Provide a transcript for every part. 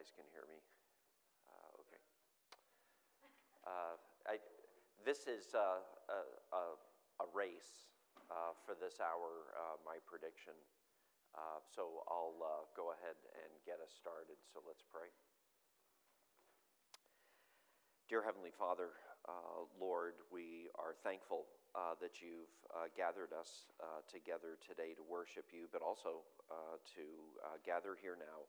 guys can hear me. Uh, okay. Uh, I, this is uh, a, a, a, race uh, for this hour, uh, my prediction. Uh, so I'll go ahead and get us started. So let's pray. Dear Heavenly Father, Lord, we are thankful that you've gathered us together today to worship you, but also to gather here now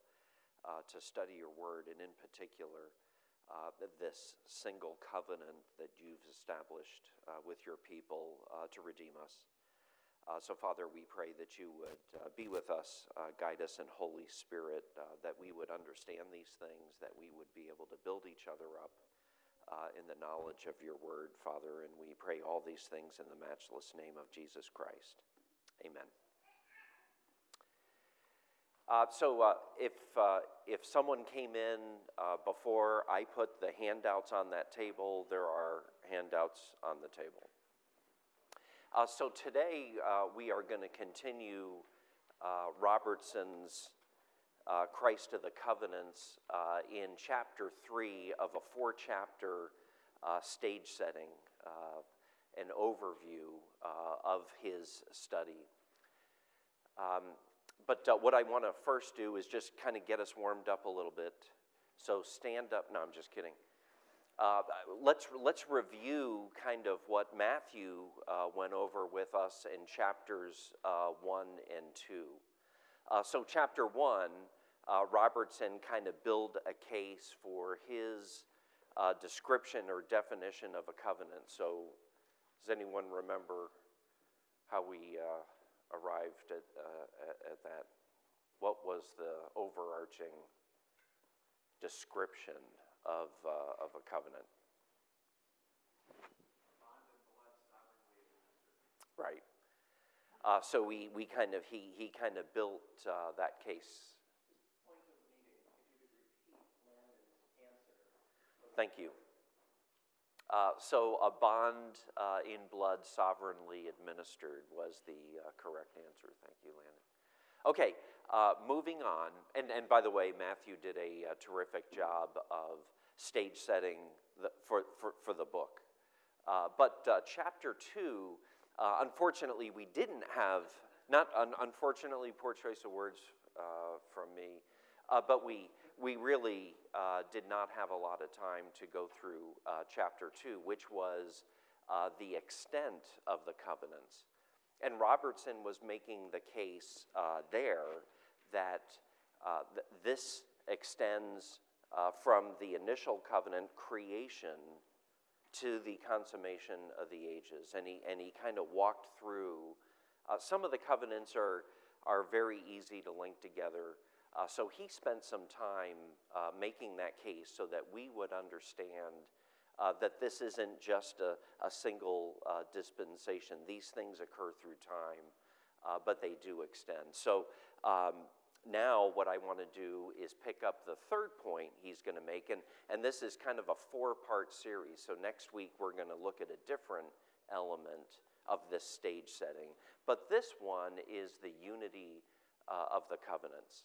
uh, to study your word, and in particular, uh, this single covenant that you've established uh, with your people uh, to redeem us. Uh, so, Father, we pray that you would uh, be with us, guide us in Holy Spirit, that we would understand these things, that we would be able to build each other up in the knowledge of your word, Father. And we pray all these things in the matchless name of Jesus Christ. Amen. Uh, so uh, if, uh, if someone came in uh, before I put the handouts on that table, there are handouts on the table. Uh, so today uh, we are going to continue Robertson's Christ of the Covenants in chapter three of a four chapter stage setting, an overview of his study. Um, but uh, what I want to first do is just kind of get us warmed up a little bit. So stand up. No, I'm just kidding. Uh, let's, let's review kind of what Matthew uh, went over with us in chapters uh, 1 and 2. Uh, so, chapter 1, uh, Robertson kind of build a case for his description or definition of a covenant. So, does anyone remember how we arrived at, uh, at that, what was the overarching description of, uh, of a covenant? Right. Uh, so we, we kind of he, he kind of built uh, that case. Thank you. Uh, so, a bond uh, in blood sovereignly administered was the uh, correct answer. Thank you, Landon. Okay, uh, moving on. And, and by the way, Matthew did a, a terrific job of stage setting the, for, for, for the book. Uh, but uh, chapter two, unfortunately, we didn't have, not un- unfortunately, poor choice of words from me, but we, we really uh, did not have a lot of time to go through uh, chapter two, which was uh, the extent of the covenants. And Robertson was making the case uh, there that uh, th- this extends uh, from the initial covenant creation to the consummation of the ages. And he, and he kind of walked through. some of the covenants are, are very easy to link together. Uh, so he spent some time uh, making that case so that we would understand uh, that this isn't just a, a single uh, dispensation. These things occur through time, uh, but they do extend. So um, now, what I want to do is pick up the third point he's going to make, and, and this is kind of a four part series. So next week, we're going to look at a different element of this stage setting. But this one is the unity uh, of the covenants.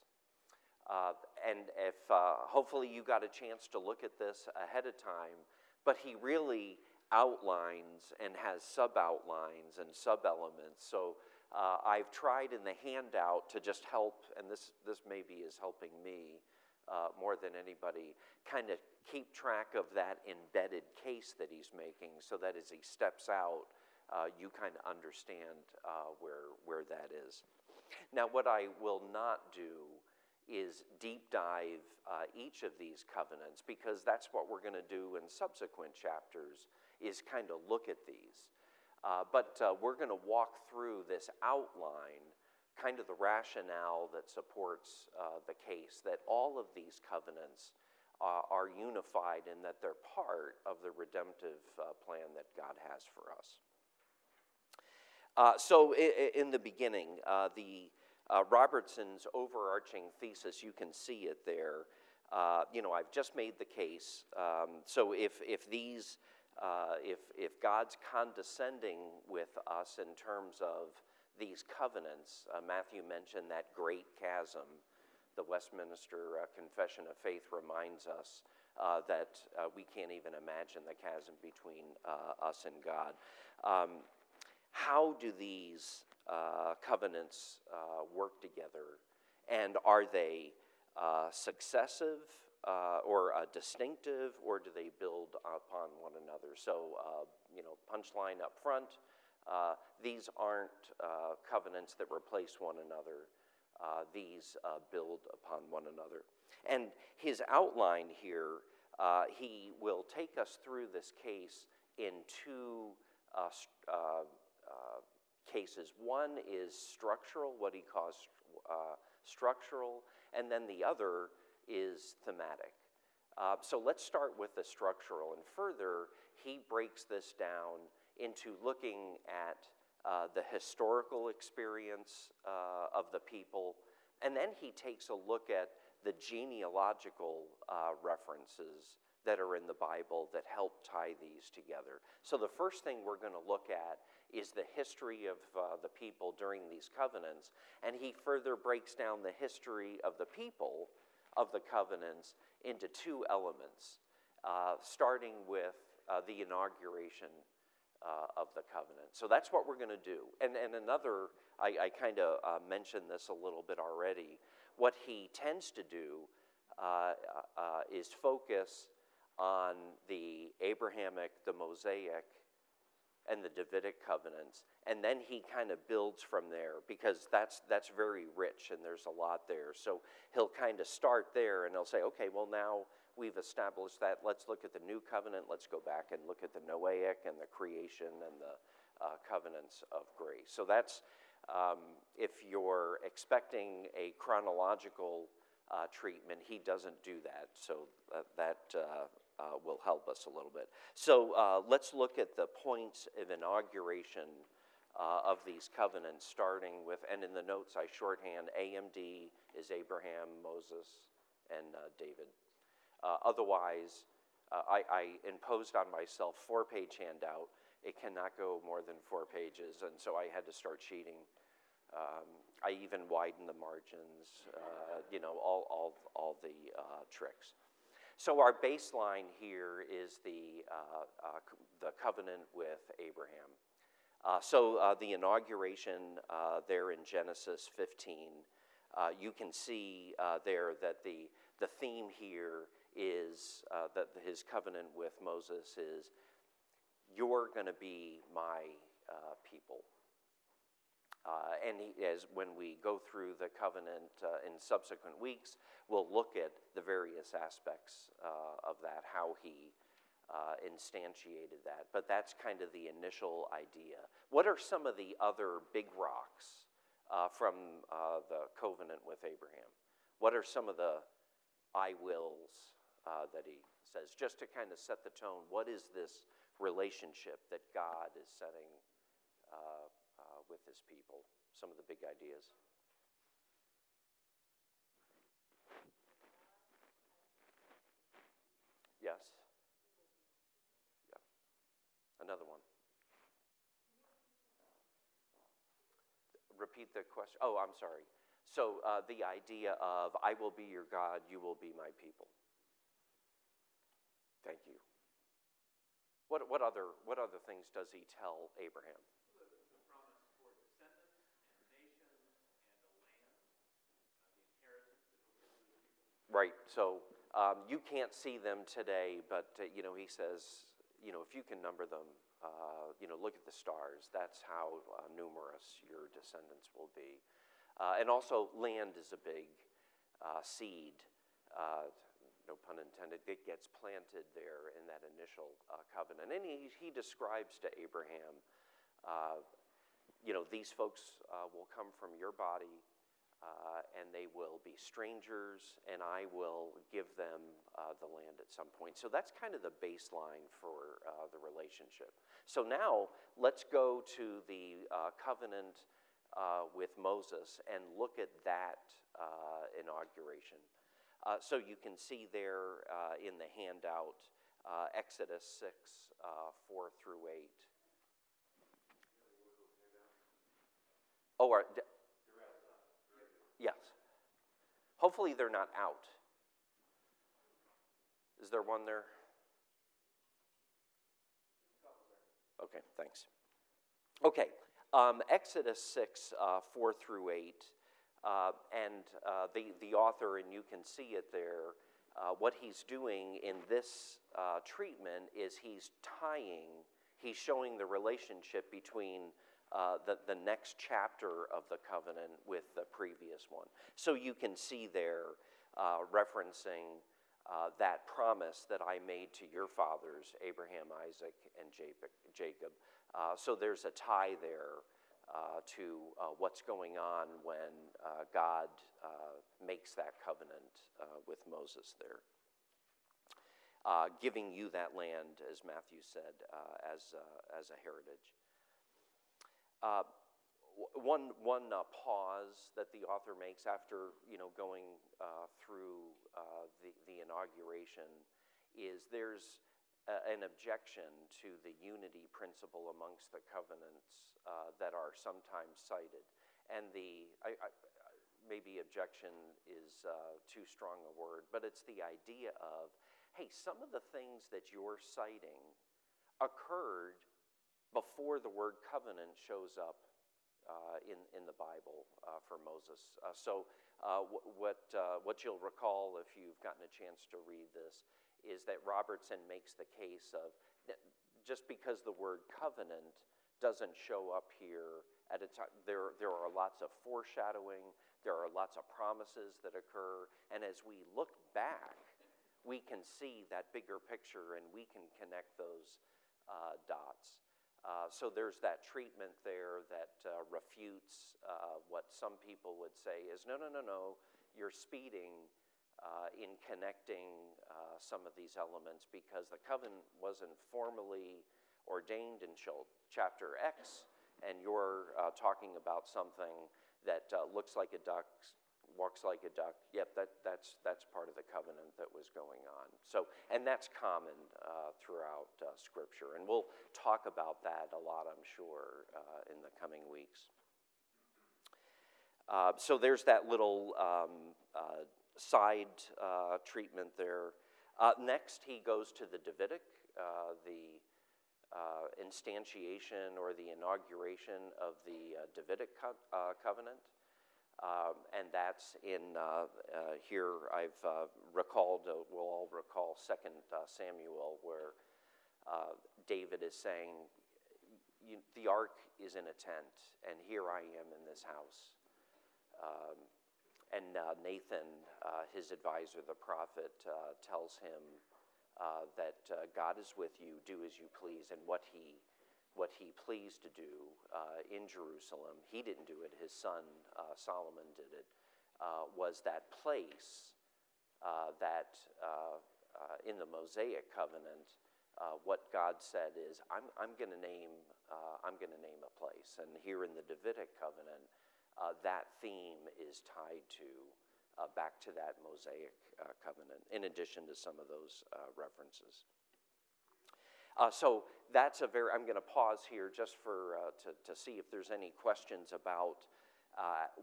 Uh, and if uh, hopefully you got a chance to look at this ahead of time, but he really outlines and has sub outlines and sub elements. So uh, I've tried in the handout to just help, and this, this maybe is helping me uh, more than anybody, kind of keep track of that embedded case that he's making so that as he steps out, uh, you kind of understand uh, where, where that is. Now, what I will not do is deep dive uh, each of these covenants because that's what we're going to do in subsequent chapters is kind of look at these. Uh, but uh, we're going to walk through this outline kind of the rationale that supports uh, the case that all of these covenants uh, are unified and that they're part of the redemptive uh, plan that god has for us. So in the beginning the uh, Robertson's overarching thesis, you can see it there. Uh, you know, I've just made the case. Um, so if, if these, uh, if, if God's condescending with us in terms of these covenants, uh, Matthew mentioned that great chasm the Westminster uh, Confession of Faith reminds us uh, that uh, we can't even imagine the chasm between uh, us and God. Um, how do these uh, covenants uh, work together? And are they successive or distinctive, or do they build upon one another? So, you know, punchline up front. these aren't covenants that replace one another uh, these uh, build upon one another. And his outline here, uh, he will take us through this case in two uh, uh, uh, cases. One is structural, what he calls structural, and then the other is thematic. so let's start with the structural, and further, he breaks this down into looking at uh, the historical experience uh, of the people, and then he takes a look at the genealogical uh, references that are in the Bible that help tie these together. So, the first thing we're going to look at is the history of uh, the people during these covenants, and he further breaks down the history of the people of the covenants into two elements, uh, starting with uh, the inauguration uh, of the covenant. So that's what we're going to do. And, and another, I, I kind of uh, mentioned this a little bit already. What he tends to do uh, uh, is focus on the Abrahamic, the Mosaic, and the Davidic covenants, and then he kind of builds from there because that's that's very rich and there's a lot there. So he'll kind of start there and he'll say, okay, well now we've established that. Let's look at the new covenant. Let's go back and look at the Noahic and the creation and the uh, covenants of grace. So that's um, if you're expecting a chronological uh, treatment, he doesn't do that. So uh, that uh, uh, will help us a little bit. So uh, let's look at the points of inauguration. of these covenants, starting with, and in the notes I shorthand, AMD is Abraham, Moses, and David. Uh, otherwise, uh, I, I, imposed on myself four page handout. It cannot go more than four pages, and so I had to start cheating. Um, I even widened the margins, uh, you know, all, all, all the uh, tricks. So our baseline here is the, uh, uh, the covenant with Abraham. so the inauguration there in Genesis 15, you can see there that the, the theme here is uh, that his covenant with Moses is, You're going to be my uh, people. Uh, and he, as when we go through the covenant uh, in subsequent weeks, we'll look at the various aspects uh, of that, how he uh, instantiated that. But that's kind of the initial idea. What are some of the other big rocks from the covenant with Abraham? What are some of the I wills uh, that he says, just to kind of set the tone. What is this relationship that God is setting uh, uh, with his people? Some of the big ideas. Yes. Yeah. Another one. Repeat the question. Oh, I'm sorry. So, uh, the idea of I will be your God, you will be my people. Thank you. What, what, other, what other things does he tell Abraham? The, the promise for descendants and nations and a land, uh, the inheritance that he'll give to his people. Right. So um, you can't see them today, but uh, you know he says, you know, if you can number them, uh, you know, look at the stars. That's how uh, numerous your descendants will be. Uh, and also, land is a big uh, seed no pun intended, it gets planted there in that initial uh, covenant. And he, he describes to Abraham, uh, you know, these folks uh, will come from your body. Uh, and they will be strangers, and I will give them uh, the land at some point. So that's kind of the baseline for uh, the relationship. So now let's go to the covenant with Moses and look at that inauguration. Uh, so you can see there uh, in the handout uh, Exodus 6, uh, 4 through 8. Oh, d- yes. Hopefully, they're not out. Is there one there? Okay, thanks. Okay, um, Exodus 6, uh, 4 through 8. Uh, and uh, the, the author, and you can see it there, uh, what he's doing in this uh, treatment is he's tying, he's showing the relationship between uh, the, the next chapter of the covenant with the previous one. So you can see there uh, referencing uh, that promise that I made to your fathers, Abraham, Isaac, and Jacob. Uh, so there's a tie there uh, to uh, what's going on when uh, God uh, makes that covenant uh, with Moses there. giving you that land, as Matthew said, as, as a heritage. One one pause that the author makes after you know going through the, the inauguration is there's an objection to the unity principle amongst the covenants uh, that are sometimes cited. And the, I, I, maybe objection is uh, too strong a word, but it's the idea of hey, some of the things that you're citing occurred before the word covenant shows up uh, in, in the Bible uh, for Moses. Uh, so, uh, w- what, uh, what you'll recall if you've gotten a chance to read this is that Robertson makes the case of just because the word covenant doesn't show up here at a time, there, there are lots of foreshadowing, there are lots of promises that occur, and as we look back, we can see that bigger picture and we can connect those uh, dots. Uh, so there's that treatment there that uh, refutes uh, what some people would say is no, no, no, no, you're speeding uh, in connecting uh, some of these elements because the covenant wasn't formally ordained in chapter X, and you're talking about something that looks like a duck, walks like a duck. Yep, that, that's, that's part of the covenant that was going on. So, and that's common uh, throughout uh, Scripture, and we'll talk about that a lot, I'm sure, in the coming weeks. so there's that little um, side uh, treatment there. Uh, next, he goes to the Davidic, uh, the uh, instantiation or the inauguration of the uh, Davidic co- covenant. Um, and that's in here. I've recalled, we'll all recall Second Samuel, where David is saying, The ark is in a tent, and here I am in this house. Um, and uh, Nathan, uh, his advisor, the prophet, uh, tells him uh, that uh, God is with you, do as you please. And what he, what he pleased to do uh, in Jerusalem, he didn't do it, his son Solomon did it, was that place that in the Mosaic covenant, what God said is, I'm, I'm going to name, I'm going to name a place. And here in the Davidic covenant, uh, that theme is tied to uh, back to that Mosaic uh, covenant, in addition to some of those uh, references. Uh, so that's a very, I'm going to pause here just for, uh, to, to see if there's any questions about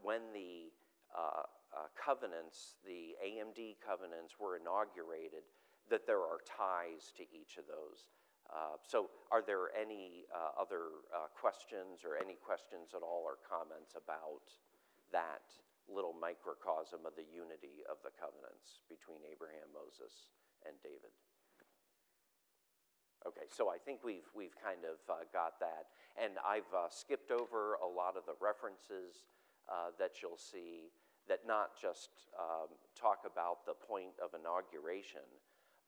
when the covenants, the AMD covenants, were inaugurated, that there are ties to each of those. Uh, so, are there any uh, other uh, questions or any questions at all or comments about that little microcosm of the unity of the covenants between Abraham, Moses, and David? Okay, so I think we've, we've kind of uh, got that. And I've uh, skipped over a lot of the references that you'll see that not just um, talk about the point of inauguration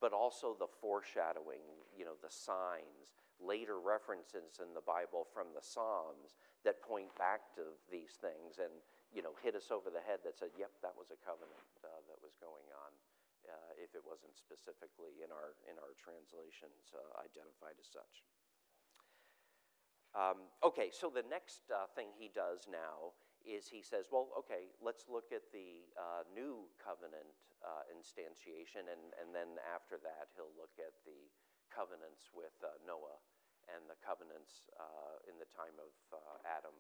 but also the foreshadowing, you know, the signs, later references in the Bible from the Psalms that point back to these things and, you know, hit us over the head that said, yep, that was a covenant uh, that was going on. Uh, if it wasn't specifically in our in our translations uh, identified as such. Um, okay, so the next uh, thing he does now is he says, well, okay, let's look at the uh, new covenant uh, instantiation, and, and then after that, he'll look at the covenants with uh, Noah and the covenants in the time of Adam,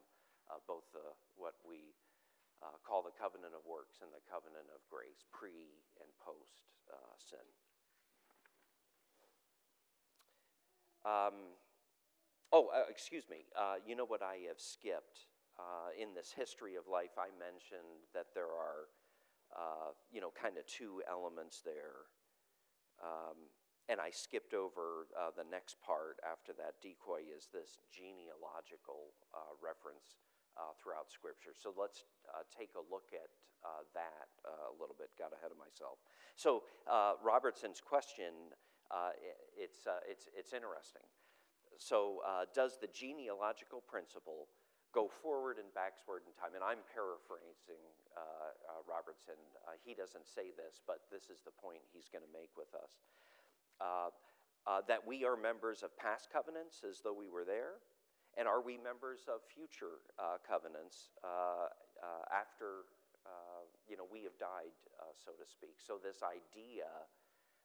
both the, what we uh, call the covenant of works and the covenant of grace, pre and post uh, sin. Um, oh, uh, excuse me. Uh, you know what I have skipped uh, in this history of life? I mentioned that there are, uh, you know, kind of two elements there. Um, and I skipped over the next part after that decoy is this genealogical reference uh, throughout Scripture. So let's uh, take a look at uh, that uh, a little bit. Got ahead of myself. So Robertson's question, it's, it's, it's interesting. So does the genealogical principle go forward and backward in time? And I'm paraphrasing Robertson. he doesn't say this, but this is the point he's going to make with us uh, uh, that we are members of past covenants as though we were there? And are we members of future uh, covenants uh, uh, after uh, you know, we have died, so to speak? So, this idea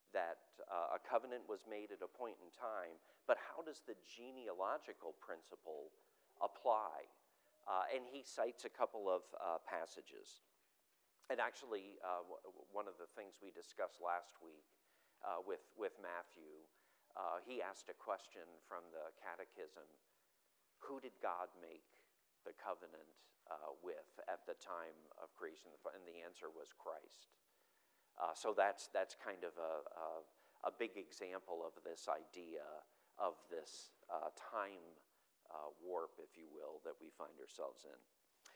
that a covenant was made at a point in time, but how does the genealogical principle apply? and he cites a couple of passages. And actually, one of the things we discussed last week uh, with, with Matthew, uh, he asked a question from the catechism Who did God make the covenant uh, with at the time of creation? And the answer was Christ. Uh, so that's, that's kind of a, a, a, big example of this idea of this uh, time uh, warp, if you will, that we find ourselves in.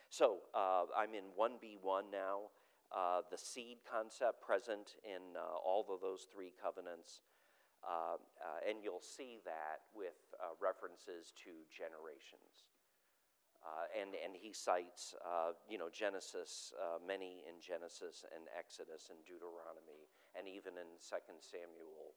So I'm in 1B1 now uh, the seed concept present in uh, all of those three covenants. Uh, uh and you'll see that with uh, references to generations. Uh, and, and he cites, you know, Genesis, many in Genesis and Exodus and Deuteronomy, and even in 2 Samuel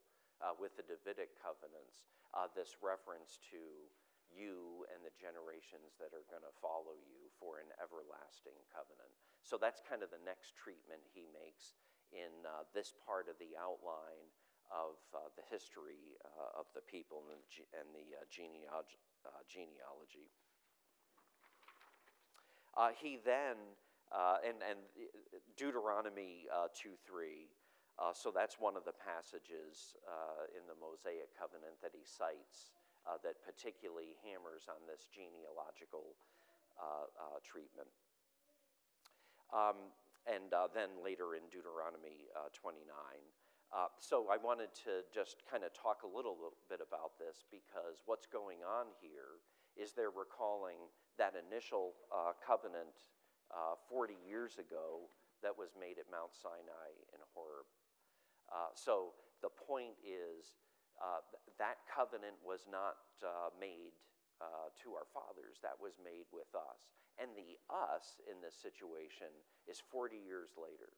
with the Davidic covenants, this reference to you and the generations that are going to follow you for an everlasting covenant. So that's kind of the next treatment he makes in uh, this part of the outline of uh, the history uh, of the people and the, and the uh, genealogy. Uh, genealogy. Uh, he then, and, and Deuteronomy 2 3, so that's one of the passages in the Mosaic covenant that he cites uh, that particularly hammers on this genealogical uh, uh, treatment. Um, and uh, then later in Deuteronomy 29. So I wanted to just kind of talk a little bit about this because what's going on here is they're recalling that initial covenant 40 years ago that was made at Mount Sinai in Horeb. Uh, so the point is uh, that covenant was not uh, made uh, to our fathers, that was made with us. And the us in this situation is 40 years later.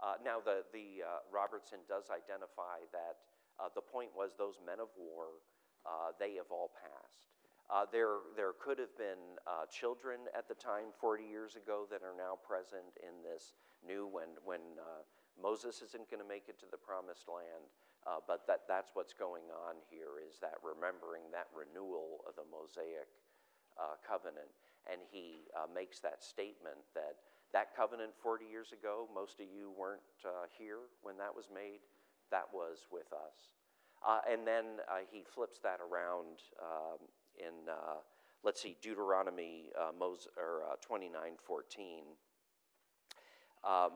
Uh, now, the, the uh, Robertson does identify that the point was those men of war, they have all passed. Uh, there, there could have been uh, children at the time 40 years ago that are now present in this new when, when uh, Moses isn't going to make it to the promised land. Uh, but that, that's what's going on here is that remembering that renewal of the Mosaic uh, covenant. And he uh, makes that statement that that covenant 40 years ago, most of you weren't uh, here when that was made, that was with us. Uh, and then uh, he flips that around um, in, let's see, Deuteronomy Mos- or, 29 14.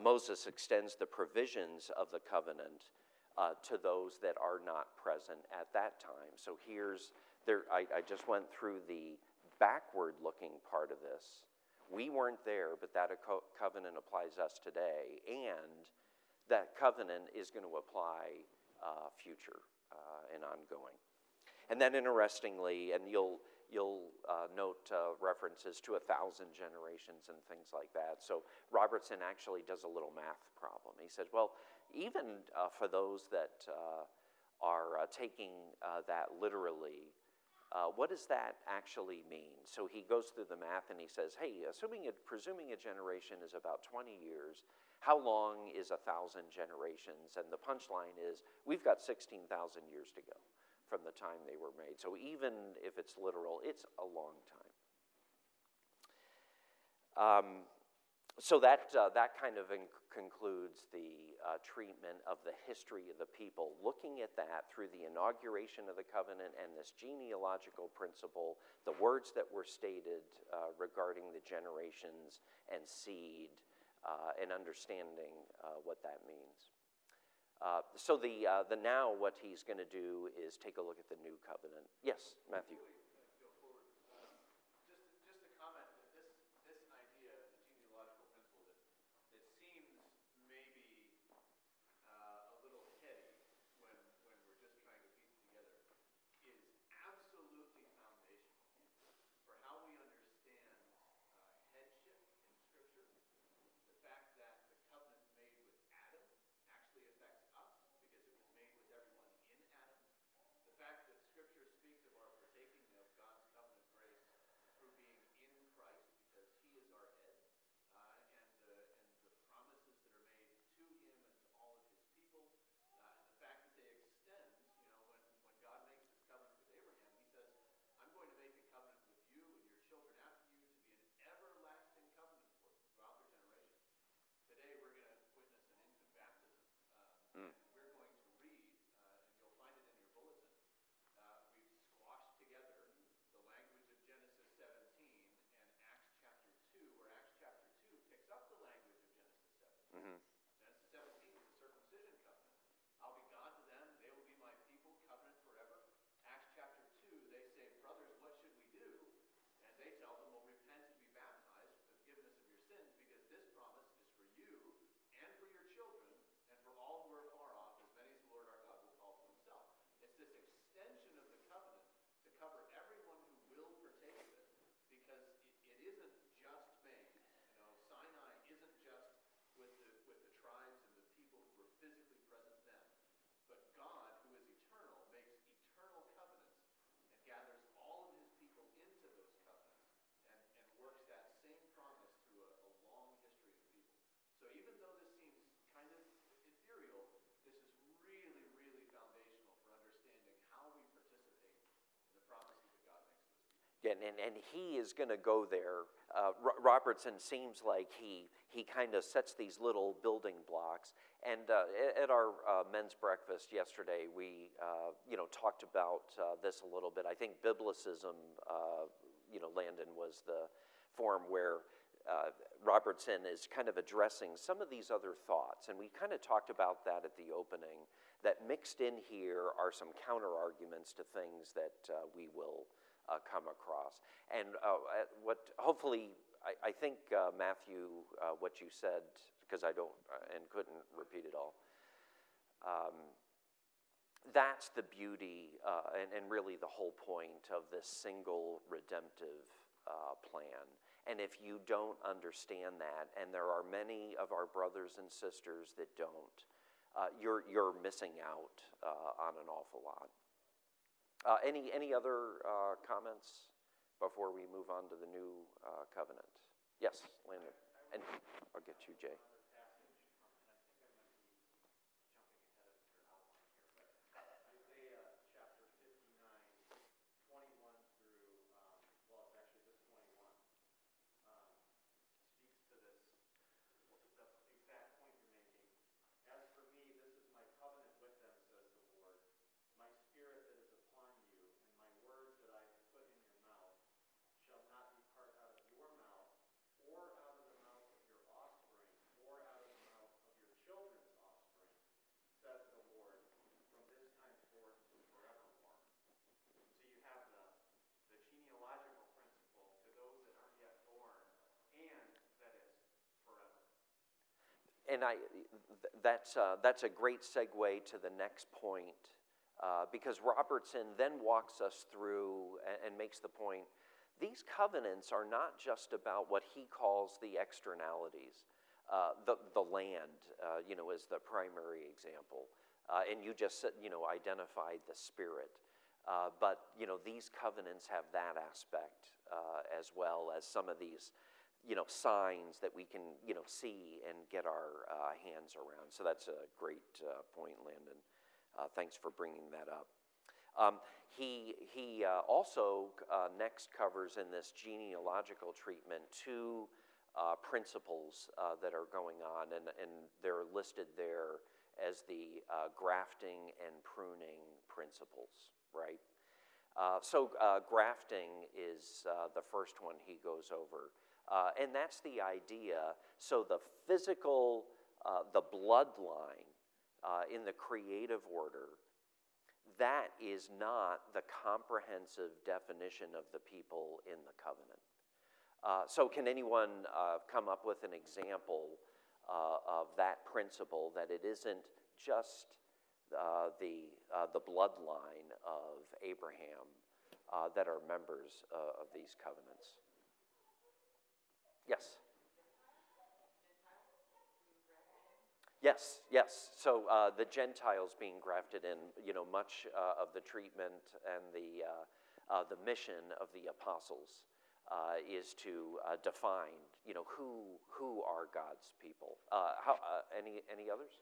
Moses extends the provisions of the covenant uh, to those that are not present at that time. So here's there. I, I just went through the backward-looking part of this. We weren't there, but that co- covenant applies us today, and that covenant is going to apply uh, future uh, and ongoing. And then, interestingly, and you'll you'll uh, note uh, references to a thousand generations and things like that. So Robertson actually does a little math problem. He says, well, even uh, for those that uh, are taking that literally, uh, what does that actually mean? So he goes through the math and he says, hey, assuming it, presuming a generation is about 20 years, how long is a thousand generations? And the punchline is, we've got 16,000 years to go from the time they were made. So even if it's literal, it's a long time. Um, so that, uh, that kind of concludes the uh, treatment of the history of the people. Looking at that through the inauguration of the covenant and this genealogical principle, the words that were stated uh, regarding the generations and seed, uh, and understanding uh, what that means. Uh, so the, the now, what he's going to do is take a look at the new covenant. Yes, Matthew. And, and, and he is going to go there. Uh, Robertson seems like he, he kind of sets these little building blocks. And uh, at our uh, men's breakfast yesterday, we uh, you know, talked about uh, this a little bit. I think Biblicism, uh, you know, Landon was the form where Robertson is kind of addressing some of these other thoughts. And we kind of talked about that at the opening, that mixed in here are some counter arguments to things that we will uh, come across. And uh, what hopefully, I, I think, uh, Matthew, uh, what you said, because I don't uh, and couldn't repeat it all. Um, that's the beauty and, and, really the whole point of this single redemptive plan. And if you don't understand that, and there are many of our brothers and sisters that don't, uh, you're, you're missing out uh, on an awful lot. Uh, any, any other uh, comments before we move on to the new uh, covenant? Yes, Landon. And I'll get you, Jay. And I, that's, uh, that's a great segue to the next point uh, because Robertson then walks us through and, and, makes the point these covenants are not just about what he calls the externalities. Uh, the, the land, uh, you know, is the primary example. Uh, and you just, you know, identified the spirit. Uh, but, you know, these covenants have that aspect as well as some of these you know, signs that we can, you know, see and get our uh, hands around. So that's a great uh, point, Landon. Uh, thanks for bringing that up. Um, he he uh, also uh, next covers in this genealogical treatment two uh, principles that are going on, and, and they're listed there as the grafting and pruning principles, right? So, grafting is the first one he goes over. Uh, and that's the idea. So, the physical, uh, the bloodline uh, in the creative order, that is not the comprehensive definition of the people in the covenant. so, can anyone come up with an example of that principle that it isn't just uh, the, uh, the bloodline of Abraham uh, that are members uh, of these covenants. Yes. Yes, yes. So uh, the Gentiles being grafted in, you know, much uh, of the treatment and the, uh, the mission of the apostles is to define, you know, who, who are God's people. how, any, any others?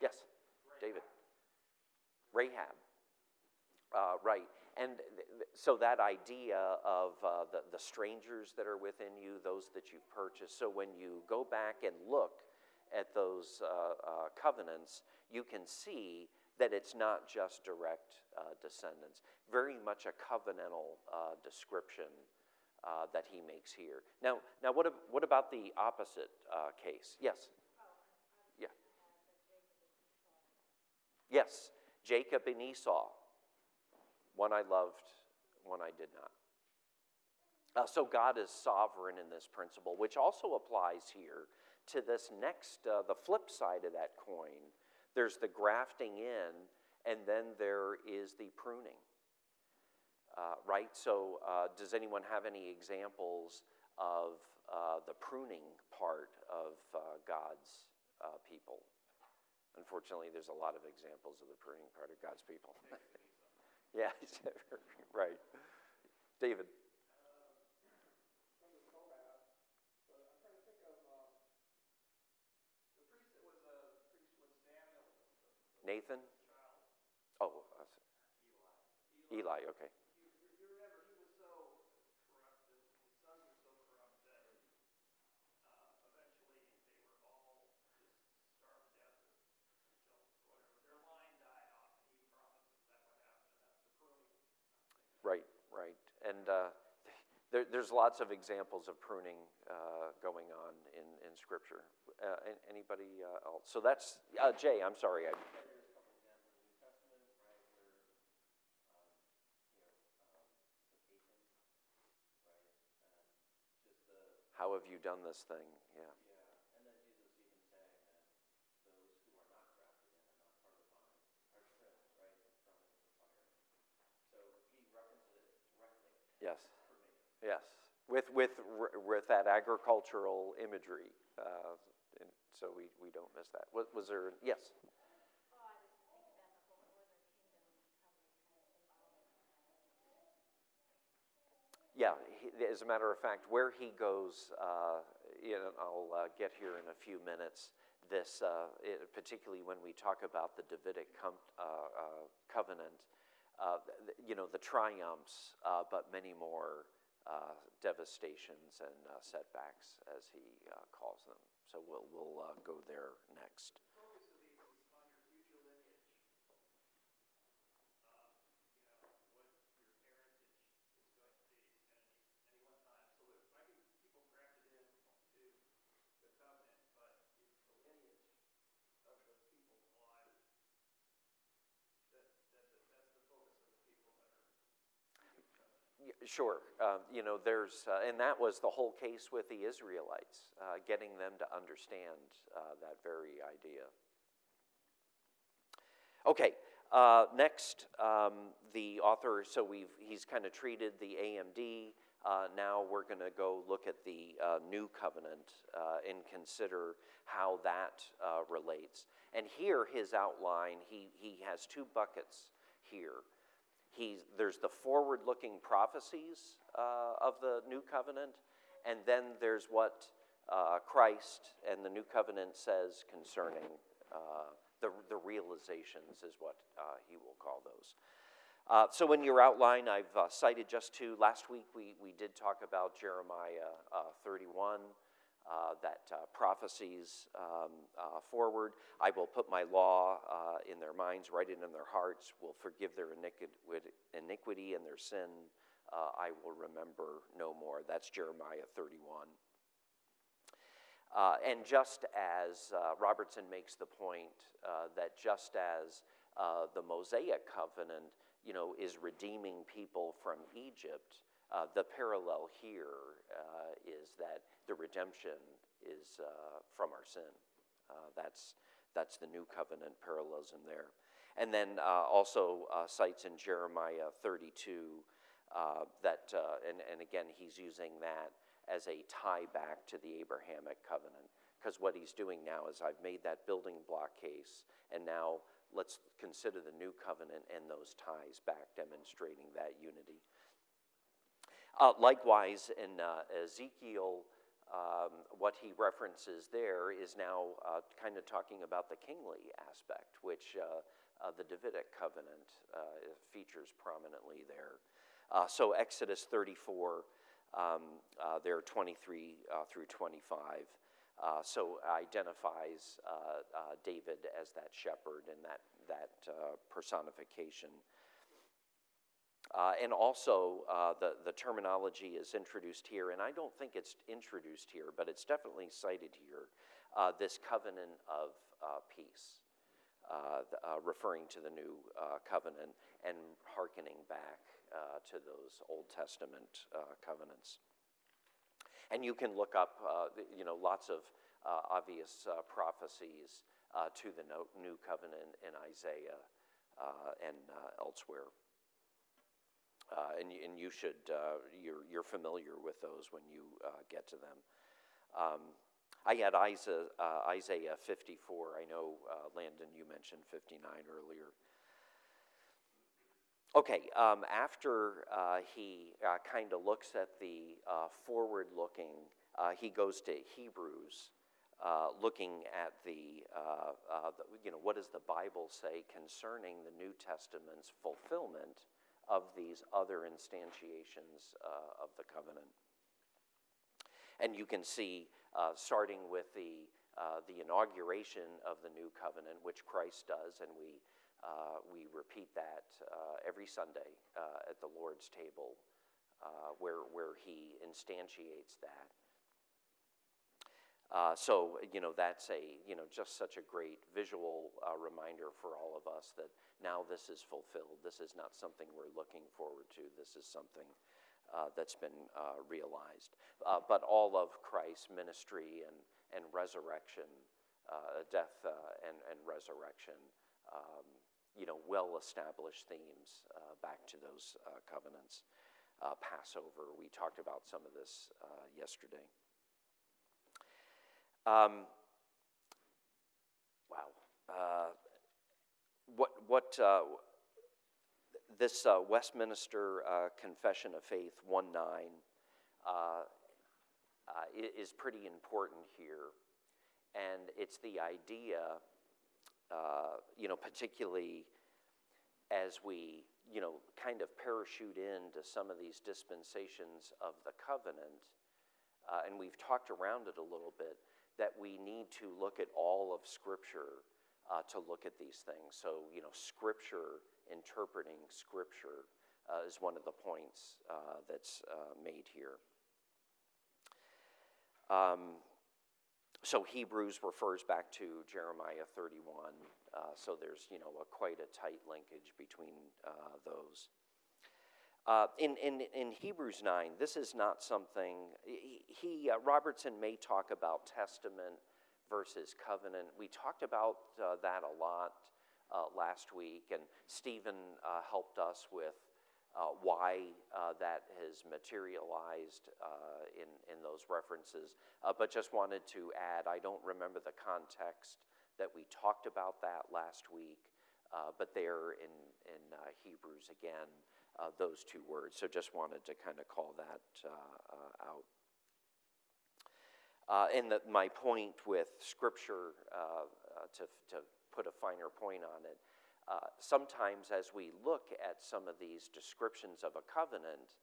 Yes, David. Rahab. Uh, right. And th- th- so that idea of uh, the, the strangers that are within you, those that you've purchased. So when you go back and look at those uh, uh covenants, you can see that it's not just direct uh, descendants. Very much a covenantal uh, description that he makes here. Now, now what, ab- what about the opposite case? Yes? Yeah. Yes. Jacob and Esau. One I loved, one I did not. Uh, so God is sovereign in this principle, which also applies here to this next, uh, the flip side of that coin. There's the grafting in, and then there is the pruning. Uh, right? So, uh, does anyone have any examples of uh, the pruning part of uh, God's people? Unfortunately, there's a lot of examples of the pruning part of God's people. yeah, right. David. Nathan? Oh, Eli. Eli, okay. And uh, there, there's lots of examples of pruning uh, going on in, in Scripture. Uh, anybody uh, else? So that's uh, Jay. I'm sorry. I, How have you done this thing? Yeah. Yes. Yes. With, with, with that agricultural imagery. Uh, so we, we don't miss that. Was, was there, yes? Yeah, as a matter of fact, where he goes, uh, you know, I'll uh, get here in a few minutes. This, uh, it, particularly when we talk about the Davidic com- uh, uh, covenant, uh, you know, the triumphs, but many more uh, devastations and uh, setbacks, as he uh, calls them. So we'll, we'll uh, go there next. Sure. Uh, you know, there's, uh, and that was the whole case with the Israelites, uh, getting them to understand uh, that very idea. Okay, uh, next, um, the author, so we've, he's kind of treated the AMD. Uh, now we're going to go look at the New Covenant and consider how that relates. And here, his outline, he, he has two buckets here. He's, there's the forward looking prophecies uh, of the new covenant, and then there's what uh, Christ and the new covenant says concerning uh, the, the realizations, is what uh, he will call those. Uh, so, in your outline, I've uh, cited just two. Last week, we, we did talk about Jeremiah 31. Uh, that uh, prophecies um, uh, forward. I will put my law uh, in their minds, write it in their hearts, will forgive their iniquity and their sin. Uh, I will remember no more. That's Jeremiah 31. Uh, and just as Robertson makes the point that just as the Mosaic covenant, you know, is redeeming people from Egypt, uh, the parallel here uh, is that the redemption is uh, from our sin. Uh, that's, that's the new covenant parallelism there. And then uh, also uh, cites in Jeremiah 32 that, and, and again, he's using that as a tie back to the Abrahamic covenant. Because what he's doing now is I've made that building block case, and now let's consider the new covenant and those ties back, demonstrating that unity. Uh, likewise, in uh, Ezekiel, um, what he references there is now uh, kind of talking about the kingly aspect, which uh, uh, the Davidic covenant uh, features prominently there. so, Exodus 34, um, there 23 through 25. so identifies David as that shepherd and that, that personification uh, and also, uh, the, the terminology is introduced here, and I don't think it's introduced here, but it's definitely cited here uh, this covenant of uh, peace, uh, uh, referring to the new covenant and hearkening back to those Old Testament covenants. And you can look up, you know, lots of obvious prophecies to the new covenant in Isaiah and elsewhere. Uh, and, and you should, uh, you're, you're familiar with those when you uh, get to them. Um, I had Isaiah, uh, Isaiah 54. I know, uh, Landon, you mentioned 59 earlier. Okay, um, after uh, he kind of looks at the forward looking, he goes to Hebrews. Uh, looking at the, uh, uh, the, you know, what does the Bible say concerning the New Testament's fulfillment of these other instantiations uh, of the covenant. And you can see, uh, starting with the, uh, the inauguration of the new covenant, which Christ does, and we, uh, we repeat that uh, every Sunday uh, at the Lord's table, where, where he instantiates that. Uh, so, you know, that's a, you know, just such a great visual uh, reminder for all of us that now this is fulfilled. This is not something we're looking forward to. This is something uh, that's been uh, realized. Uh, but all of Christ's ministry and, and resurrection, uh, death and, and resurrection, um, you know, well established themes back to those covenants. Passover, we talked about some of this yesterday. Um, wow. Uh, what, what uh, this uh, Westminster uh, Confession of Faith 1 9 uh, uh, is pretty important here. And it's the idea, you know, particularly as we, you know, kind of parachute into some of these dispensations of the covenant, and we've talked around it a little bit that we need to look at all of Scripture uh, to look at these things. So, you know, Scripture, interpreting Scripture, uh, is one of the points uh, that's uh, made here. Um, so Hebrews refers back to Jeremiah 31. Uh, so there's, you know, a, quite a tight linkage between uh, those. Uh, in, in, in Hebrews 9, this is not something, he, he uh, Robertson may talk about testament versus covenant. We talked about uh, that a lot uh, last week, and Stephen uh, helped us with why that has materialized in, in those references. but just wanted to add, I don't remember the context that we talked about that last week, but there in, in Hebrews again uh, those two words. So just wanted to kind of call that uh, uh, out. Uh, and the, my point with Scripture, to, to put a finer point on it, sometimes as we look at some of these descriptions of a covenant,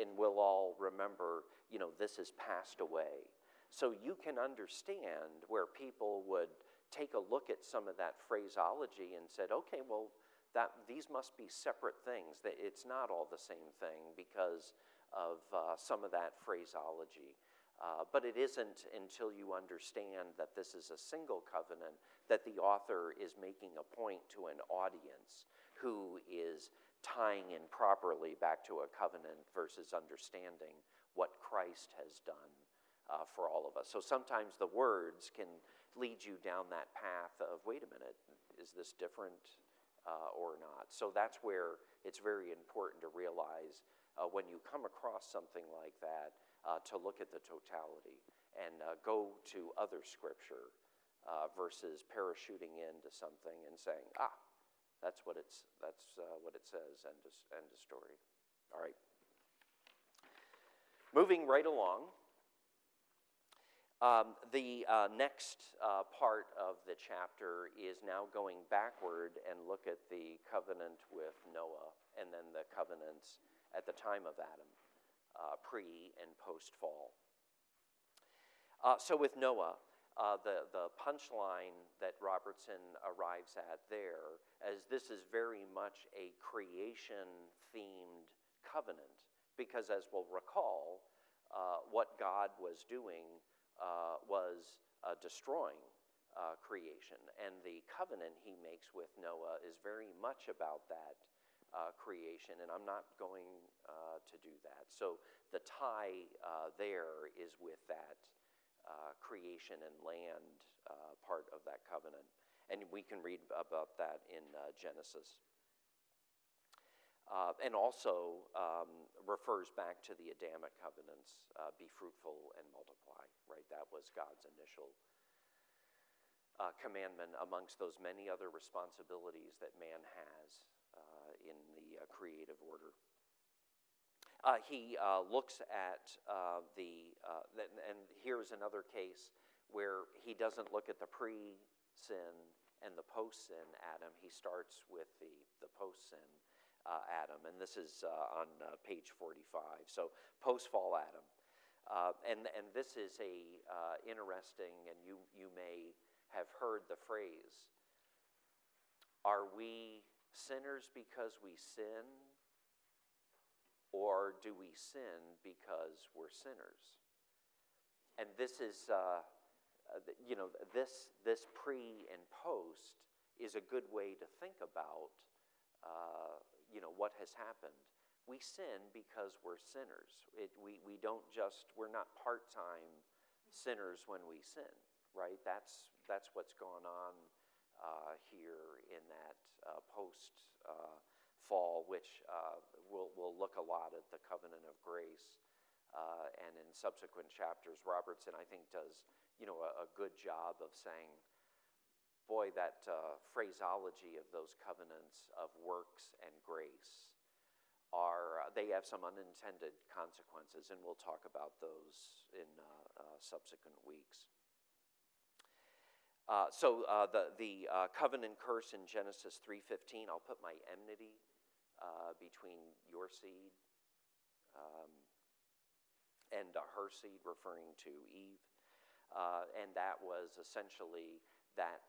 and we'll all remember, you know, this is passed away. So you can understand where people would take a look at some of that phraseology and said, okay, well, that, these must be separate things. That it's not all the same thing because of uh, some of that phraseology. Uh, but it isn't until you understand that this is a single covenant that the author is making a point to an audience who is tying in properly back to a covenant versus understanding what Christ has done uh, for all of us. So sometimes the words can lead you down that path of wait a minute, is this different uh, or not? So that's where it's very important to realize uh, when you come across something like that uh, to look at the totality and uh, go to other scripture uh, versus parachuting into something and saying, ah, that's what, it's, that's, uh, what it says, end of, end of story. All right. Moving right along, um, the uh, next uh, part of the chapter is now going backward and look at the covenant with Noah and then the covenants at the time of Adam uh, pre and post fall. Uh, so with Noah, uh, the, the punchline that Robertson arrives at there, as this is very much a creation themed covenant, because as we'll recall, uh, what God was doing uh, was uh, destroying creation. And the covenant he makes with Noah is very much about that uh, creation, and I'm not going uh, to do that. So the tie uh, there is with that uh, creation and land uh, part of that covenant. And we can read about that in uh, and also um, refers back to the Adamic covenants be fruitful and multiply, right? That was God's initial commandment amongst those many other responsibilities that man has in the uh, creative order. Uh, he uh, looks at uh, the, uh, and here's another case where he doesn't look at the pre sin and the post sin Adam. He starts with the, the post sin uh, Adam, and this is on page 45. So, post fall Adam. and, and this is a interesting, and you, you may have heard the phrase, are we sinners because we sin, or do we sin because we're sinners? And this is, uh, uh, you know, this, this pre and post is a good way to think about, uh, you know, what has happened. We sin because we're sinners. It, we, we don't just, we're not part time sinners when we sin, right? That's, that's what's going on uh, here in that uh, post uh, fall, which uh, we'll, we'll look a lot at the covenant of grace. Uh, and in subsequent chapters, Robertson, I think, does you know, a, a good job of saying, boy, that uh, phraseology of those covenants of works and grace are, they have some unintended consequences, and we'll talk about those in subsequent weeks. Uh, so uh, the, the uh, covenant curse in Genesis 3.15, I'll put my enmity uh, between your seed um, and uh, her seed, referring to Eve. Uh, and that was essentially that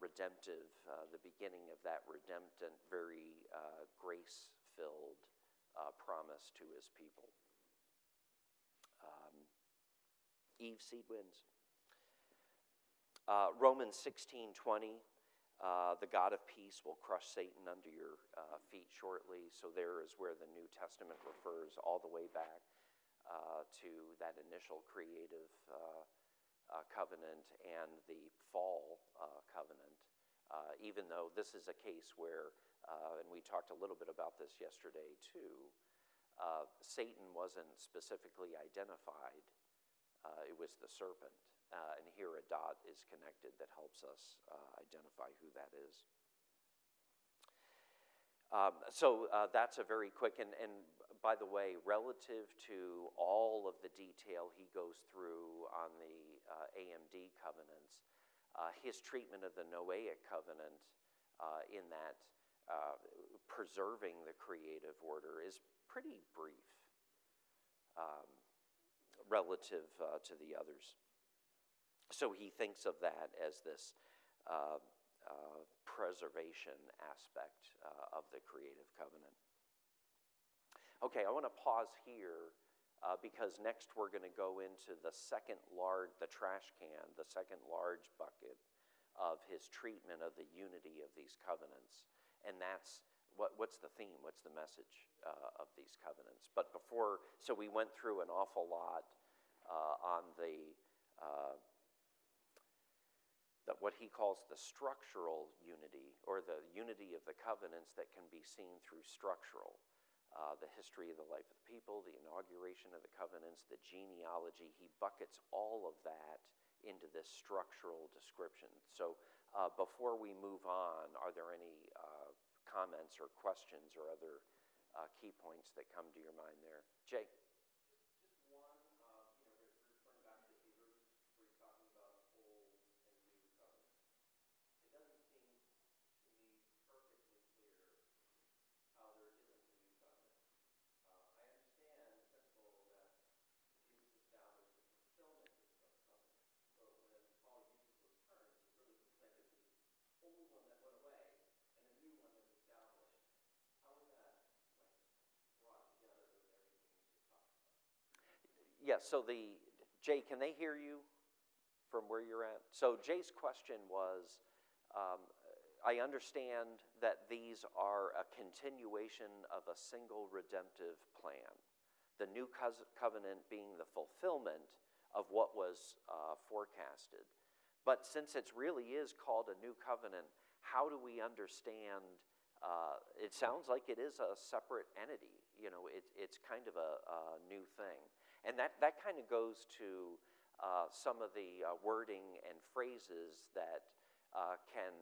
redemptive, the beginning of that redemptant, very grace-filled promise to his people. Um, Eve seed wins. Uh, Romans 16 20, uh, the God of peace will crush Satan under your uh, feet shortly. So, there is where the New Testament refers all the way back uh, to that initial creative uh, uh, covenant and the fall covenant. even though this is a case where, and we talked a little bit about this yesterday too, Satan wasn't specifically identified, it was the serpent. Uh, and here a dot is connected that helps us uh, identify who that is. Um, so uh, that's a very quick, and, and by the way, relative to all of the detail he goes through on the uh, AMD covenants, uh, his treatment of the Noahic covenant uh, in that preserving the creative order is pretty brief. Um, relative uh, to the others. So he thinks of that as this uh, uh, preservation aspect uh, of the creative covenant. Okay, I want to pause here uh, because next we're going to go into the second large, the trash can, the second large bucket of his treatment of the unity of these covenants. And that's what, what's the theme? What's the message uh, of these covenants? But before, so we went through an awful lot uh, on the, uh, the, what he calls the structural unity, or the unity of the covenants that can be seen through structural. Uh, the history of the life of the people, the inauguration of the covenants, the genealogy. He buckets all of that into this structural description. So, uh, before we move on, are there any uh, comments or questions or other uh, key points that come to your mind there? Jay. Yeah, so the, Jay, can they hear you from where you're at? So Jay's question was, um, I understand that these are a continuation of a single redemptive plan. The new covenant being the fulfillment of what was uh, forecasted. But since it really is called a new covenant, how do we understand? Uh, it sounds like it is a separate entity. You know, it, it's kind of a, a new thing. And that, that kind of goes to uh, some of the uh, wording and phrases that uh, can,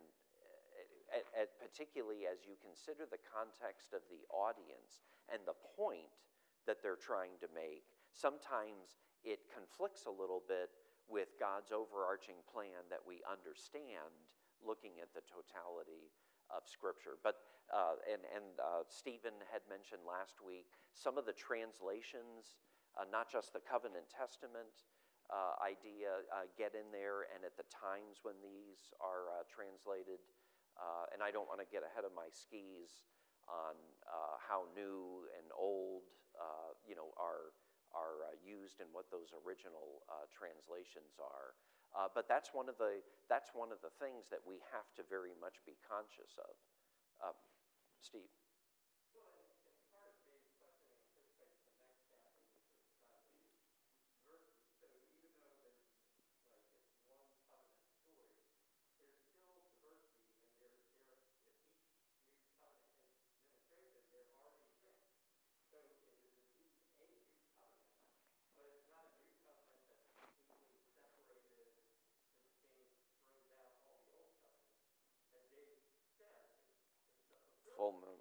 at, at particularly as you consider the context of the audience and the point that they're trying to make, sometimes it conflicts a little bit with God's overarching plan that we understand looking at the totality of Scripture. But, uh, and, and uh, Stephen had mentioned last week, some of the translations uh, not just the covenant testament uh, idea uh, get in there, and at the times when these are uh, translated. Uh, and I don't want to get ahead of my skis on uh, how new and old, you know, are are used and what those original translations are. but that's one of the that's one of the things that we have to very much be conscious of. Steve. Full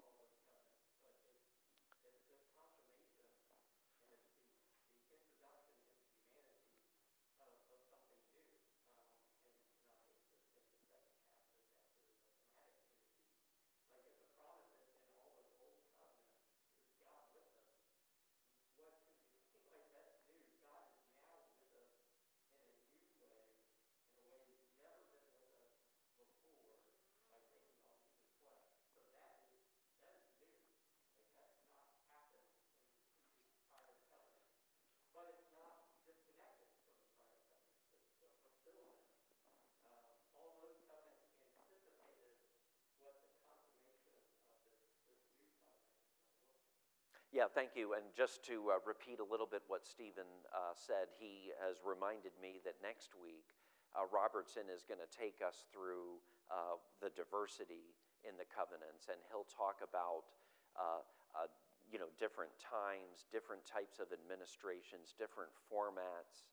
Yeah, thank you. And just to uh, repeat a little bit what Stephen uh, said, he has reminded me that next week uh, Robertson is going to take us through uh, the diversity in the covenants, and he'll talk about uh, uh, you know different times, different types of administrations, different formats,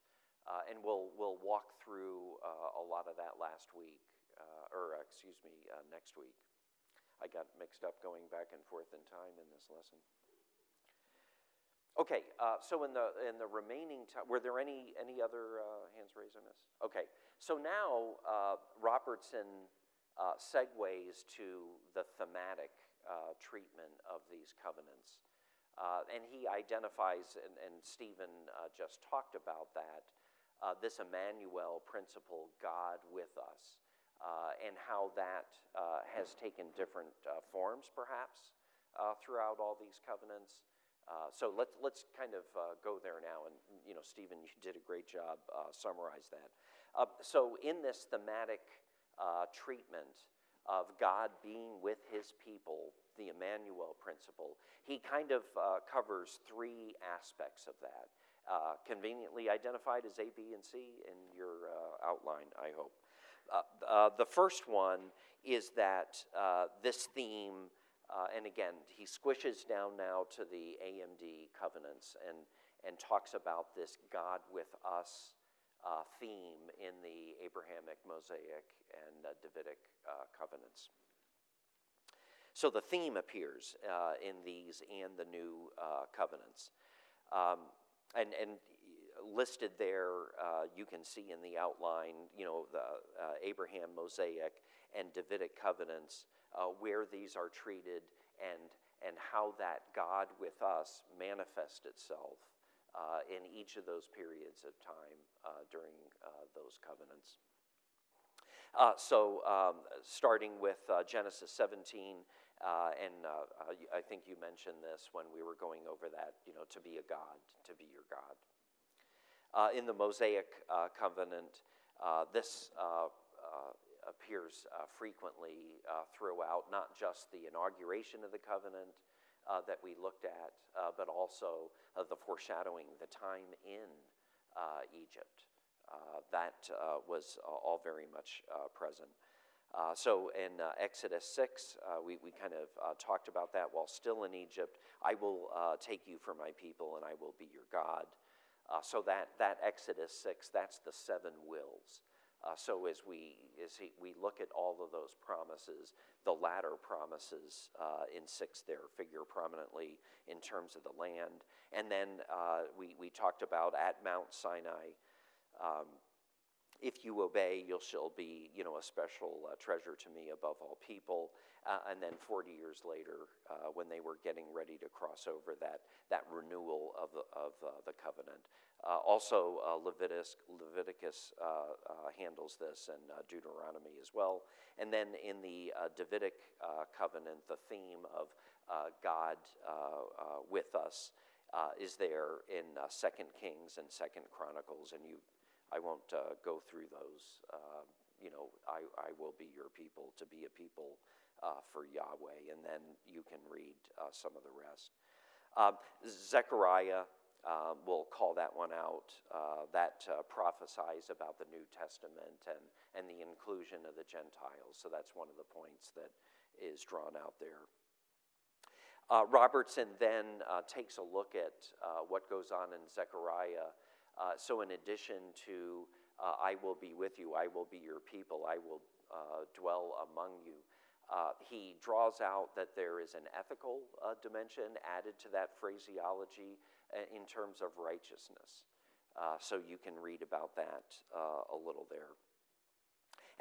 and we'll we'll walk through a lot of that last week, or excuse me, next week. I got mixed up going back and forth in time in this lesson. Okay, uh, so in the in the remaining time, were there any any other uh, hands raised I missed? Okay, so now uh, Robertson uh, segues to the thematic uh, treatment of these covenants. Uh, and he identifies, and, and Stephen just talked about that, this Emmanuel principle, God with us, and how that has taken different forms, perhaps, throughout all these covenants. So let's, let's kind of go there now. And, you know, Stephen, you did a great job summarize that. so in this thematic treatment, of God being with his people, the Emmanuel principle, he kind of uh, covers three aspects of that. Uh, conveniently identified as A, B, and C in your uh, outline, I hope. Uh, uh, the first one is that uh, this theme, and again, he squishes down now to the AMD covenants and, and talks about this God with us uh, theme in the Abrahamic, Mosaic, and uh, Davidic uh, covenants. So the theme appears uh, in these and the new uh, covenants. Um, and, and listed there, uh, you can see in the outline, you know, the Abraham, Mosaic, and Davidic covenants, where these are treated and, and how that God with us manifests itself uh, in each of those periods of time uh, during uh, those covenants. Uh, so, um, starting with uh, Genesis 17, and I think you mentioned this when we were going over that, you know, to be a God, to be your God. in the Mosaic covenant, this appears uh, frequently uh, throughout, not just the inauguration of the covenant, uh, that we looked at, uh, but also uh, the foreshadowing, the time in uh, Egypt. Uh, that uh, was all very much present. so in Exodus 6, we, we kind of talked about that while still in Egypt. I will take you for my people and I will be your God. so that, that Exodus 6, that's the seven wills. Uh, so as we as he, we look at all of those promises, the latter promises uh, in six there figure prominently in terms of the land. And then uh, we we talked about at Mount Sinai. Um, if you obey, you shall be, you know, a special uh, treasure to me above all people. Uh, and then 40 years later, uh, when they were getting ready to cross over that, that renewal of the, of, uh, the covenant. Uh, also, uh, Leviticus, Leviticus handles this and Deuteronomy as well. And then in the Davidic covenant, the theme of God with us is there in Second Kings and Second Chronicles, and you I won't uh, go through those. Uh, you know, I, I will be your people to be a people uh, for Yahweh, and then you can read uh, some of the rest. Um, Zechariah, um, we'll call that one out. Uh, that uh, prophesies about the New Testament and, and the inclusion of the Gentiles. So that's one of the points that is drawn out there. Robertson then takes a look at what goes on in Zechariah uh, so, in addition to uh, I will be with you, I will be your people, I will uh, dwell among you, uh, he draws out that there is an ethical uh, dimension added to that phraseology uh, in terms of righteousness. so, you can read about that a little there.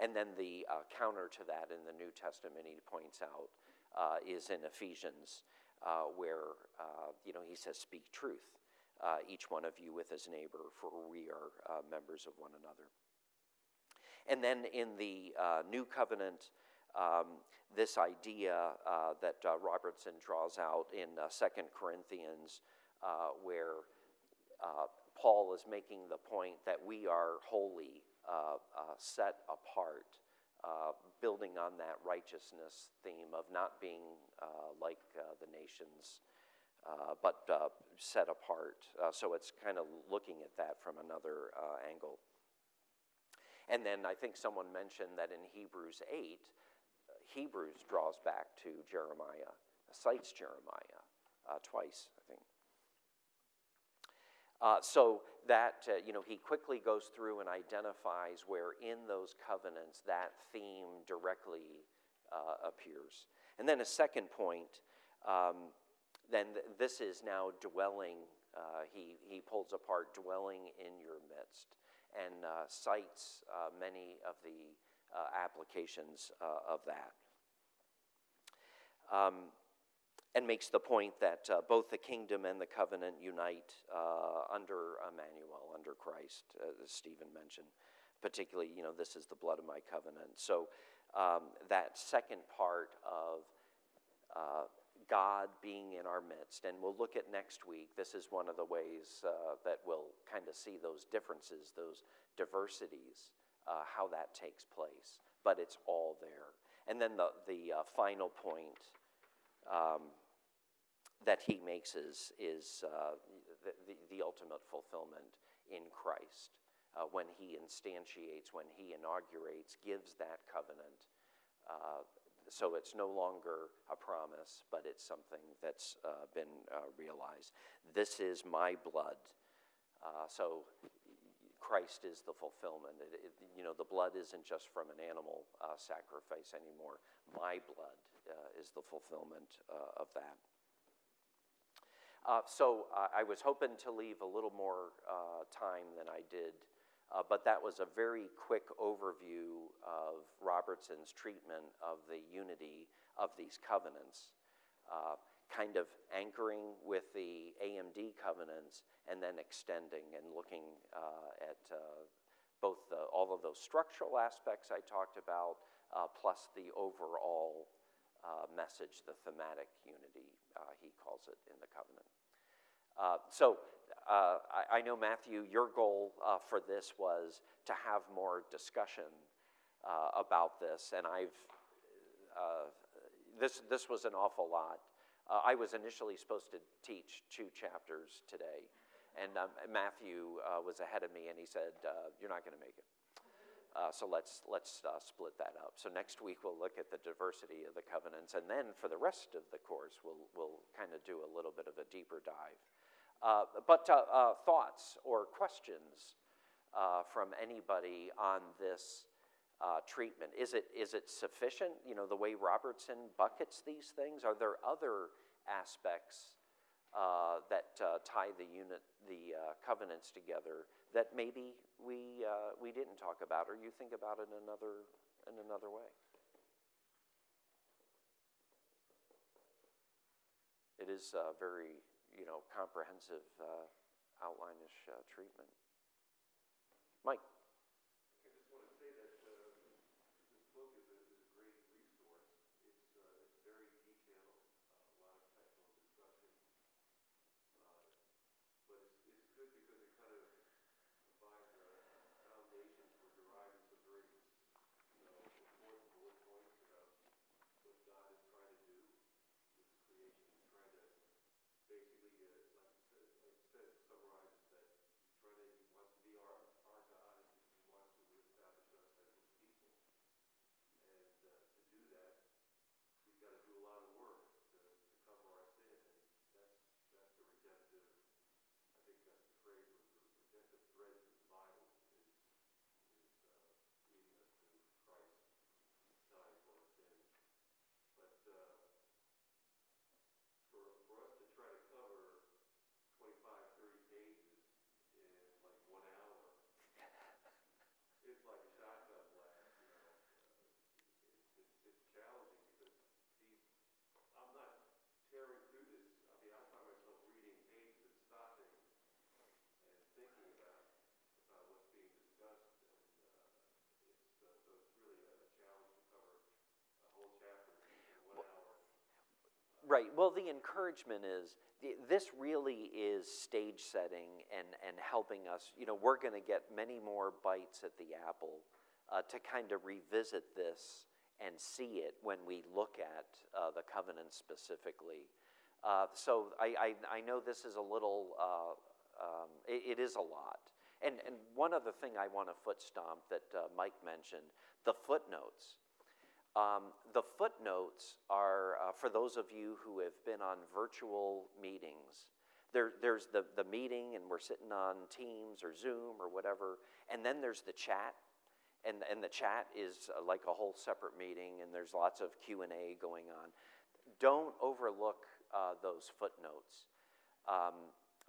And then the counter to that in the New Testament, he points out, is in Ephesians, where you know he says, "Speak truth." Uh, each one of you with his neighbor, for we are uh, members of one another. And then in the uh, New Covenant, um, this idea uh, that uh, Robertson draws out in uh, Second Corinthians, where Paul is making the point that we are holy, set apart. building on that righteousness theme of not being like the nations uh, but uh, set apart. Uh, so it's kind of looking at that from another uh, angle. And then I think someone mentioned that in Hebrews 8, Hebrews draws back to Jeremiah, cites Jeremiah uh, twice, I think. Uh, so that, you know, he quickly goes through and identifies where in those covenants that theme directly appears. And then a second point, um, then th- this is now dwelling. Uh, he, he pulls apart dwelling in your midst and uh, cites uh, many of the uh, applications uh, of that. Um, and makes the point that uh, both the kingdom and the covenant unite under Emmanuel, under Christ, as Stephen mentioned. Particularly, you know, this is the blood of my covenant. So um, that second part of God being in our midst, and we'll look at next week. This is one of the ways uh, that we'll kind of see those differences, those diversities, uh, how that takes place. But it's all there. And then the, the uh, final point um, that he makes is, is uh, the, the, the, ultimate fulfillment in Christ. Uh, when he instantiates, when he inaugurates, gives that covenant. Uh, so it's no longer a promise, but it's something that's uh, been uh, realized. This is my blood. Uh, so Christ is the fulfillment. It, it, you know, the blood isn't just from an animal sacrifice anymore. My blood is the fulfillment of that. Uh, so uh, I was hoping to leave a little more uh, time than I did, uh, but that was a very quick overview of Robertson's treatment of the unity of these covenants, uh, kind of anchoring with the AMD covenants and then extending and looking uh, at both the, all of those structural aspects I talked about, plus the overall uh, message, the thematic unity, uh, he calls it in the covenant. Uh, so uh, I, I, know, Matthew, your goal uh, for this was to have more discussion uh, about this, and I've this this was an awful lot. I was initially supposed to teach two chapters today, and um, Matthew was ahead of me, and he said, "You're not going to make it." Uh, so let's let's uh, split that up. So next week we'll look at the diversity of the covenants, and then for the rest of the course we'll we'll kind of do a little bit of a deeper dive. Uh, but uh, uh, thoughts or questions uh, from anybody on this treatment? Is it is it sufficient? You know the way Robertson buckets these things. Are there other aspects that tie the unit the covenants together? that maybe we, uh, we didn't talk about or you think about in another, in another way. It is a very, you know, comprehensive uh, outline-ish uh, treatment. Mike. Right. Well, the encouragement is this really is stage setting and, and helping us. You know, we're going to get many more bites at the apple uh, to kind of revisit this and see it when we look at uh, the covenant specifically. Uh, so I, I, I, know this is a little, uh, um, it, it is a lot. And, and one other thing I want to foot stomp that uh, Mike mentioned the footnotes. Um, the footnotes are uh, for those of you who have been on virtual meetings. There, there's the, the meeting, and we're sitting on Teams or Zoom or whatever, and then there's the chat, and, and the chat is uh, like a whole separate meeting, and there's lots of Q and A going on. Don't overlook uh, those footnotes. Um,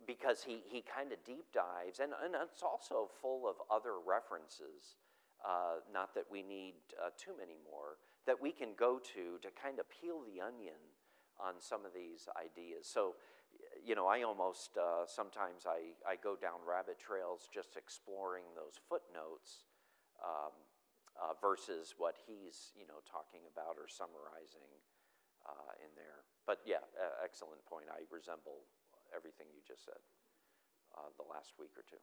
because he, he kind of deep dives, and, and it's also full of other references. Uh, not that we need uh, too many more, that we can go to to kind of peel the onion on some of these ideas. So, you know, I almost uh, sometimes I, I go down rabbit trails just exploring those footnotes um, uh, versus what he's, you know, talking about or summarizing uh, in there. But yeah, excellent point. I resemble everything you just said uh, the last week or two.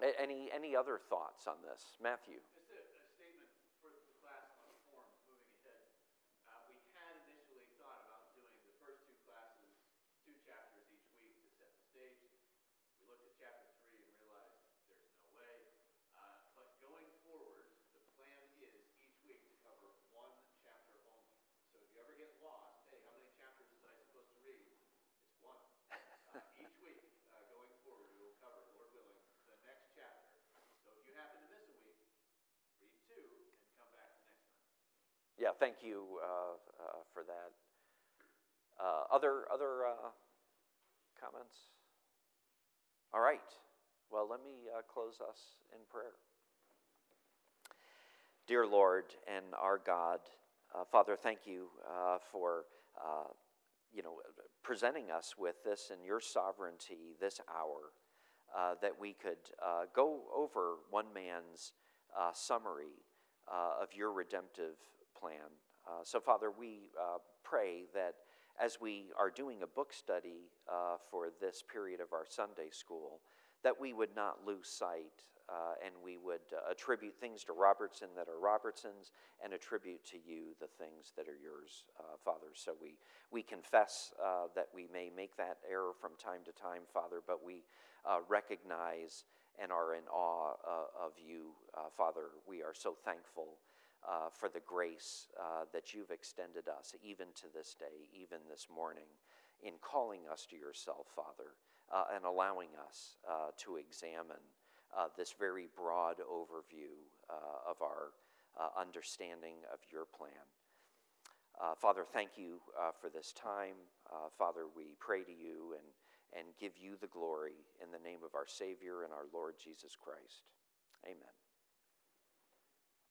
Any, any other thoughts on this? Matthew. Just a, a statement for the class on the form moving ahead. Uh, we had initially thought about doing the first two classes, two chapters each week to set the stage. We looked at chapter three and realized there's no way. Uh, but going forward, the plan is each week to cover one chapter only. So if you ever get lost, hey, how many chapters was I supposed to read? It's one. Uh, each week, uh, going forward, we will cover, Lord willing, the next chapter. So if you happen to miss a week, read two and come back the next time. Yeah, thank you uh, uh, for that. Uh, other other comments? All right. Well, let me close us in prayer. Dear Lord and our God, Father, thank you for you know presenting us with this in your sovereignty this hour. Uh, that we could uh, go over one man's uh, summary of your redemptive plan. so, Father, we pray that as we are doing a book study for this period of our Sunday school, that we would not lose sight uh, and we would uh, attribute things to Robertson that are Robertson's and attribute to you the things that are yours, uh, Father. So we, we confess uh, that we may make that error from time to time, Father, but we uh, recognize and are in awe uh, of you, Father. We are so thankful. For the grace that you've extended us, even to this day, even this morning, in calling us to yourself, Father, and allowing us to examine uh, this very broad overview uh, of our uh, understanding of your plan. Uh, Father, thank you uh, for this time. Uh, Father, we pray to you and, and give you the glory in the name of our Savior and our Lord Jesus Christ. Amen.